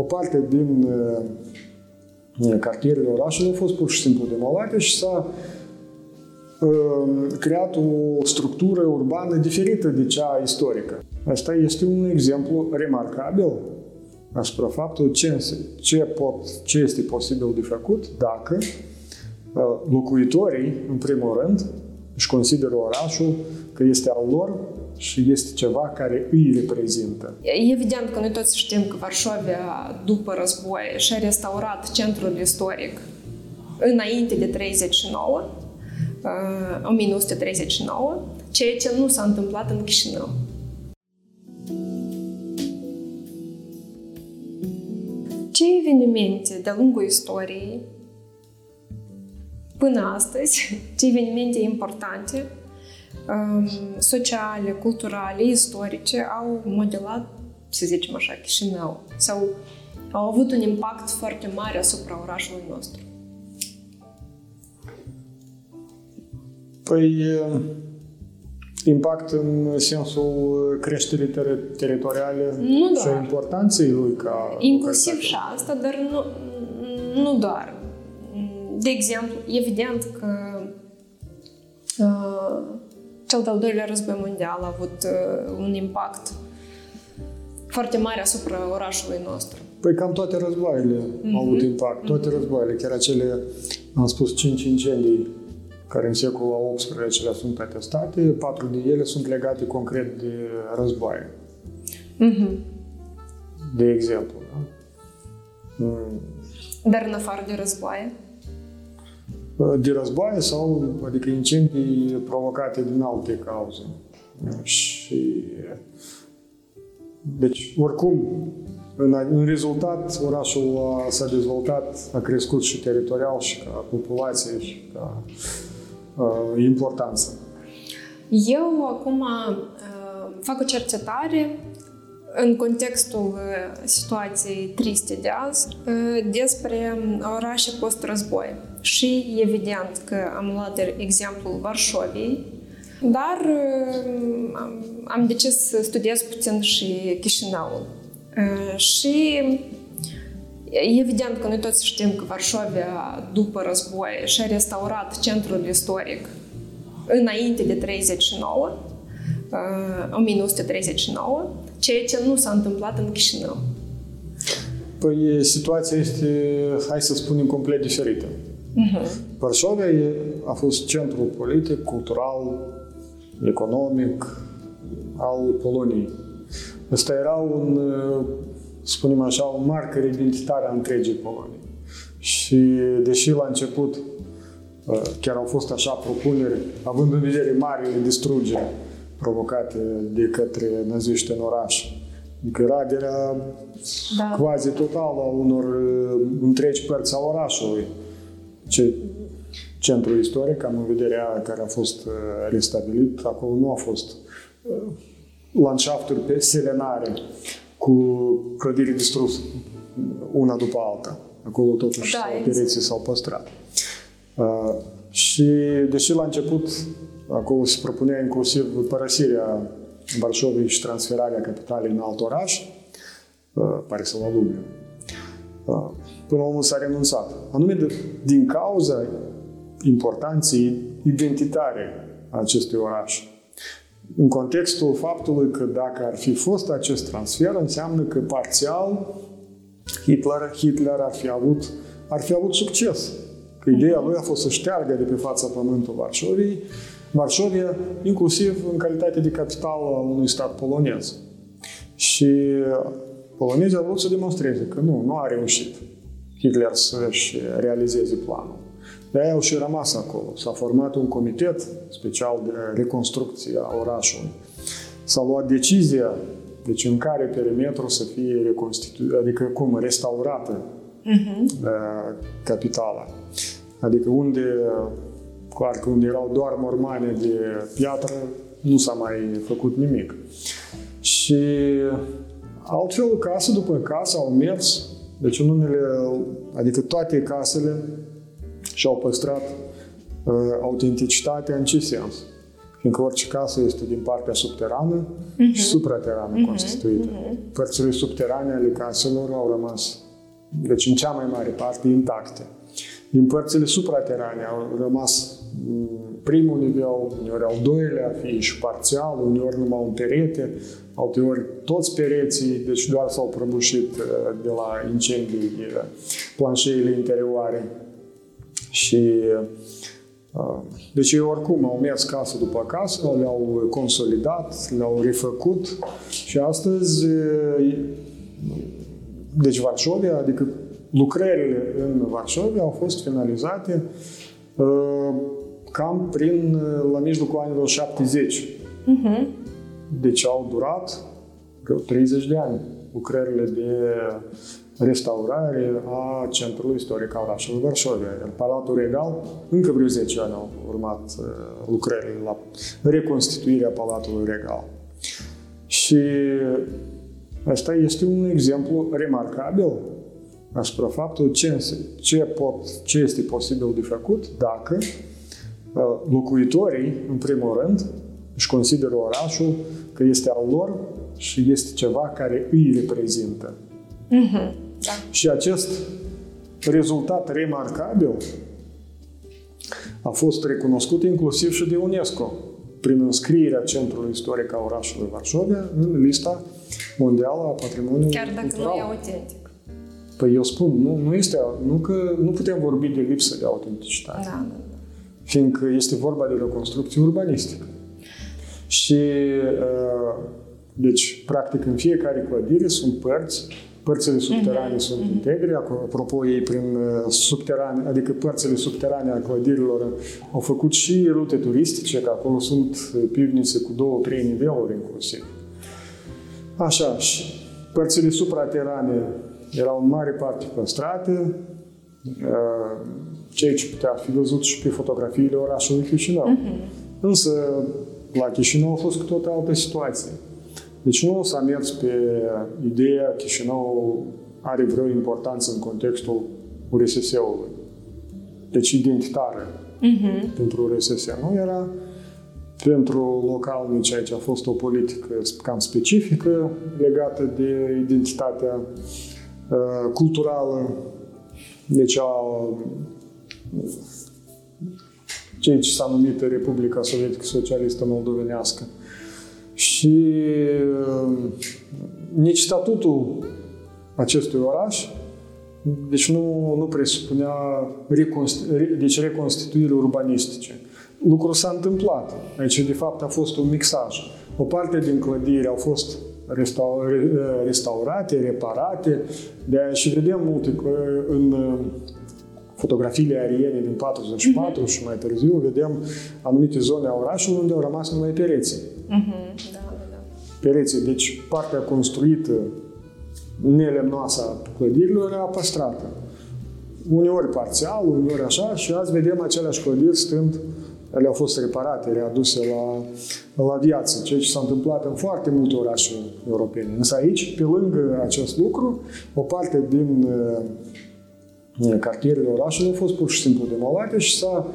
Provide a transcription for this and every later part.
O parte din uh, cartierele orașului au fost pur și simplu demolate și s-a uh, creat o structură urbană diferită de cea istorică. Asta este un exemplu remarcabil asupra faptului ce, ce, pot, ce este posibil de făcut dacă uh, locuitorii, în primul rând, își consideră orașul că este al lor și este ceva care îi reprezintă. Evident că noi toți știm că Varșovia, după război, și-a restaurat centrul istoric înainte de 39, 1939, ceea ce nu s-a întâmplat în Chișinău. Ce evenimente de-a lungul istoriei până astăzi, ce evenimente importante Um, sociale, culturale, istorice au modelat, să zicem așa, Chișinău sau au avut un impact foarte mare asupra orașului nostru. Păi, impact în sensul creșterii ter- teritoriale nu și a importanței lui ca Inclusiv și asta, dar nu, nu doar. De exemplu, evident că uh, cel de-al doilea război mondial a avut uh, un impact foarte mare asupra orașului nostru. Păi cam toate războaiele mm-hmm. au avut impact. Toate războaiele, chiar acele, am spus, cinci incendii care în secolul al XVIII-lea sunt atestate, patru din ele sunt legate concret de războaie. Mm-hmm. De exemplu. Da? Mm. Dar în afară de războaie? De războaie sau adică incendii provocate din alte cauze. Și deci, oricum, în, în rezultat, orașul a, s-a dezvoltat, a crescut și teritorial, și ca populație, și ca uh, importanță. Eu acum uh, fac o cercetare în contextul uh, situației triste de azi uh, despre orașe post-război. Și evident că am luat exemplul Varșoviei, dar uh, am decis să studiez puțin și Chișinăul. Și evident că noi toți știm că Varșovia, după război, și-a restaurat centrul istoric înainte de 39, 1939, ceea ce nu s-a întâmplat în Chișinău. Păi situația este, hai să spunem, complet diferită. Uh-huh. Varșovia a fost centrul politic, cultural, economic al Poloniei. Ăsta era un, spunem așa, un marker identitar a întregii Polonii. Și deși la început chiar au fost așa propuneri, având în vedere marile distrugeri provocate de către naziști în oraș. Adică raderea da. quasi totală a unor uh, întregi părți a orașului. Ce, centrul istoric, am în vedere care a fost uh, restabilit, acolo nu a fost uh, landșafturi pe selenare cu clădiri distruse una după alta. Acolo totuși da, pereții s-au păstrat. Uh, și deși la început Acolo se propunea inclusiv părăsirea Varșovei și transferarea capitalei în alt oraș, uh, pare să la lume. Uh, până la urmă s-a renunțat. Anume de, din cauza importanței identitare a acestui oraș. În contextul faptului că dacă ar fi fost acest transfer, înseamnă că parțial Hitler, Hitler ar fi avut, ar fi avut succes. Că ideea lui a fost să șteargă de pe fața pământului Varșoviei Varșovia, inclusiv în calitate de capitală a unui stat polonez. Și polonezii au vrut să demonstreze că nu, nu a reușit Hitler să-și realizeze planul. De aia au și rămas acolo. S-a format un comitet special de reconstrucție a orașului. S-a luat decizia deci în care perimetru să fie reconstituit, adică cum, restaurată uh-huh. capitala. Adică unde Clar că unde erau doar mormane de piatră, nu s-a mai făcut nimic. Și altfel, casă după casă au mers, deci în unele, adică toate casele și-au păstrat uh, autenticitatea în ce sens? fiindcă orice casă este din partea subterană uh-huh. și supraterană uh-huh. constituită. Uh-huh. Părțile subterane ale caselor au rămas, deci în cea mai mare parte, intacte. Din părțile supraterane au rămas mm, primul nivel, uneori al doilea, fie și parțial, uneori numai un perete, alteori toți pereții, deci doar s-au prăbușit uh, de la incendii planșeile interioare. Și uh, deci ei oricum au mers casă după casă, le-au consolidat, le-au refăcut și astăzi uh, deci Varșovia, adică lucrările în Varșovia au fost finalizate cam prin la mijlocul anilor 70. Uh-huh. Mhm. Deci au durat vreo 30 de ani lucrările de restaurare a centrului istoric al orașului Varșovia. Iar Palatul Regal, încă vreo 10 ani au urmat uh, lucrările la reconstituirea Palatului Regal. Și asta este un exemplu remarcabil asupra faptului ce, ce, pot, ce este posibil de făcut dacă uh, locuitorii, în primul rând, își consideră orașul că este al lor și este ceva care îi reprezintă. Mm-hmm. Da. Și acest rezultat remarcabil a fost recunoscut inclusiv și de UNESCO prin înscrierea Centrului Istoric a orașului Varșovia în lista mondială a patrimoniului Chiar dacă cultural. nu e autentic. Păi eu spun, nu, nu, este, nu, că, nu putem vorbi de lipsă de autenticitate. Da, da, da. Fiindcă este vorba de reconstrucție urbanistică. Și uh, deci, practic, în fiecare clădire sunt părți, părțile subterane uh-huh. sunt uh-huh. integre, apropo ei prin uh, subterane, adică părțile subterane a clădirilor au făcut și rute turistice, că acolo sunt pivnițe cu două, trei niveluri inclusiv. Așa, și părțile supraterane erau în mare parte păstrate, ceea ce putea fi văzut și pe fotografiile orașului Chișinău. Uh-huh. Însă, la Chișinău a fost cu tot altă situație. Deci nu s-a mers pe ideea Chișinău are vreo importanță în contextul URSS-ului. Deci identitară uh-huh. pentru URSS. Nu era pentru localnici aici a fost o politică cam specifică legată de identitatea uh, culturală. Deci a ceea ce s-a numit Republica Sovietică Socialistă Moldovenească. Și uh, nici statutul acestui oraș deci nu, nu presupunea reconstitu- deci reconstituiri urbanistice. Lucrul s-a întâmplat. Aici, de fapt, a fost un mixaj. O parte din clădiri au fost restaurate, reparate, de și vedem multe în fotografiile aeriene din 44 uh-huh. și mai târziu, vedem anumite zone a orașului unde au rămas numai pereții. Uh-huh. Da, da, da. Pereții. Deci partea construită nelemnoasă a clădirilor era păstrată. Uneori parțial, uneori așa și azi vedem aceleași clădiri stând ele au fost reparate, readuse la, la viață, ceea ce s-a întâmplat în foarte multe orașe europene. Însă aici, pe lângă acest lucru, o parte din cartierele orașului au fost pur și simplu demolate și s-a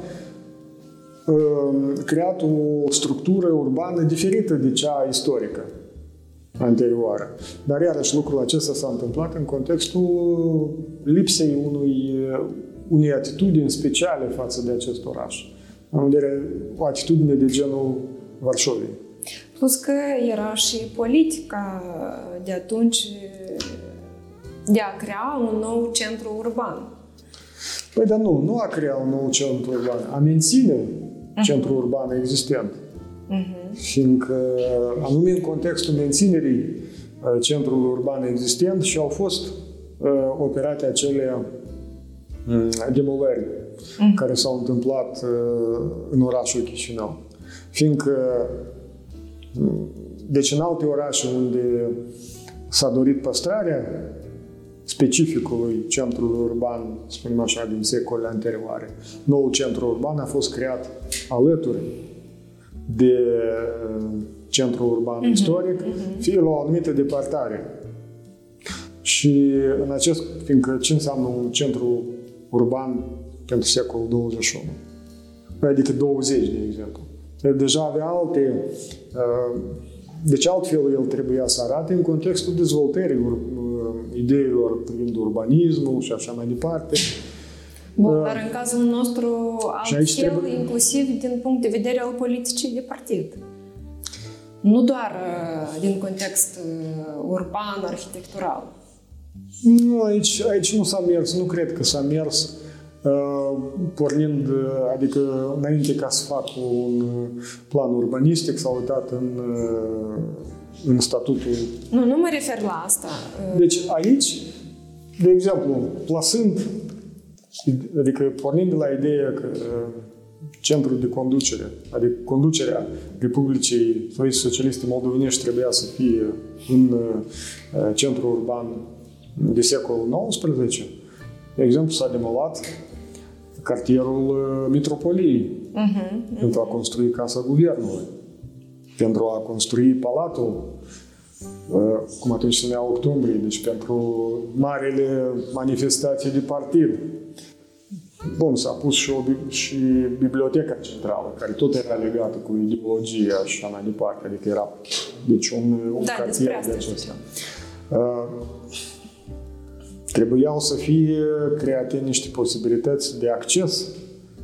uh, creat o structură urbană diferită de cea istorică anterioară. Dar iarăși lucrul acesta s-a întâmplat în contextul lipsei unui, unei atitudini speciale față de acest oraș. În vedere o atitudine de genul Varșoviei. Plus că era și politica de atunci de a crea un nou centru urban. Păi dar nu, nu a crea un nou centru urban, a menține uh-huh. centrul urban existent. Uh-huh. Fiindcă, anume în contextul menținerii uh, centrului urban existent și au fost uh, operate acele uh, demolări uh-huh. care s-au întâmplat uh, în orașul Chișinău. Fiindcă, deci în alte orașe unde s-a dorit păstrarea specificului centrului urban, spunem așa, din secolele anterioare. Noul centru urban a fost creat alături de uh, centrul urban uh-huh, istoric, uh-huh. fie la o anumită departare. Și în acest, fiindcă ce înseamnă un centru urban pentru secolul 21? Adică 20, de exemplu. El deja avea alte... Uh, deci altfel el trebuia să arate în contextul dezvoltării uh, ideilor privind urbanismul și așa mai departe. Bun, uh, dar în cazul nostru altfel, trebuie... inclusiv din punct de vedere al politicii de partid. Nu doar uh, din context uh, urban, arhitectural. Nu, aici, aici nu s-a mers, nu cred că s-a mers pornind, adică înainte ca să fac un plan urbanistic, s-a uitat în, în statutul... Nu, nu mă refer la asta. Deci aici, de exemplu, plasând Adică pornind de la ideea că uh, centrul de conducere, adică conducerea Republicii Socialiste Moldovenești trebuia să fie în uh, centrul urban de secolul XIX, de exemplu, s-a demolat cartierul uh, Mitropoliei uh-huh, uh-huh. pentru a construi Casa Guvernului, pentru a construi Palatul, cum atunci se numea Octombrie, deci pentru marile manifestații de partid. Bun, s-a pus și, o, și biblioteca centrală, care tot era legată cu ideologia și așa mai departe, adică era deci un, un da, cartier de acesta. Uh, trebuiau să fie create niște posibilități de acces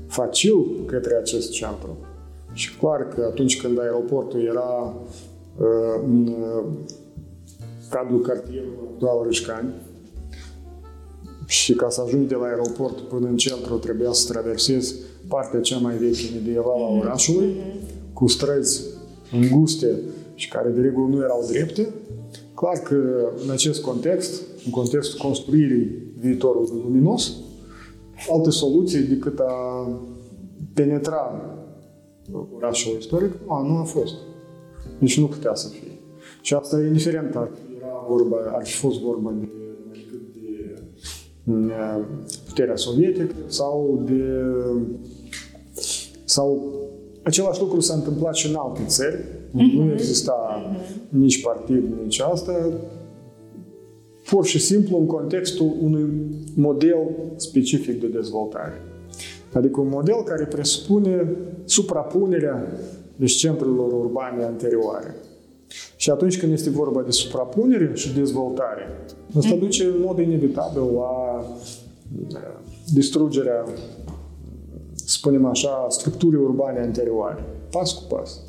facil către acest centru. Și clar că atunci când aeroportul era uh, în uh, cadrul cartierului actual Râșcani, și ca să ajungi de la aeroport până în centru trebuia să traversezi partea cea mai veche medievală a orașului, cu străzi înguste și care de regulă nu erau drepte. Clar că în acest context, în contextul construirii viitorului luminos, alte soluții decât a penetra orașul istoric, a, nu a fost. Nici nu putea să fie. Și asta indiferent ar, era vorba, ar fi fost vorba de puterea sovietică sau de sau același lucru s-a întâmplat și în alte țări. Uh-huh. Nu exista uh-huh. nici partid, nici asta. Pur și simplu în contextul unui model specific de dezvoltare. Adică un model care presupune suprapunerea deci centrelor urbane anterioare. Și atunci când este vorba de suprapunere și dezvoltare, asta mhm. duce în mod inevitabil la distrugerea, spunem așa, structurii urbane anterioare, pas cu pas.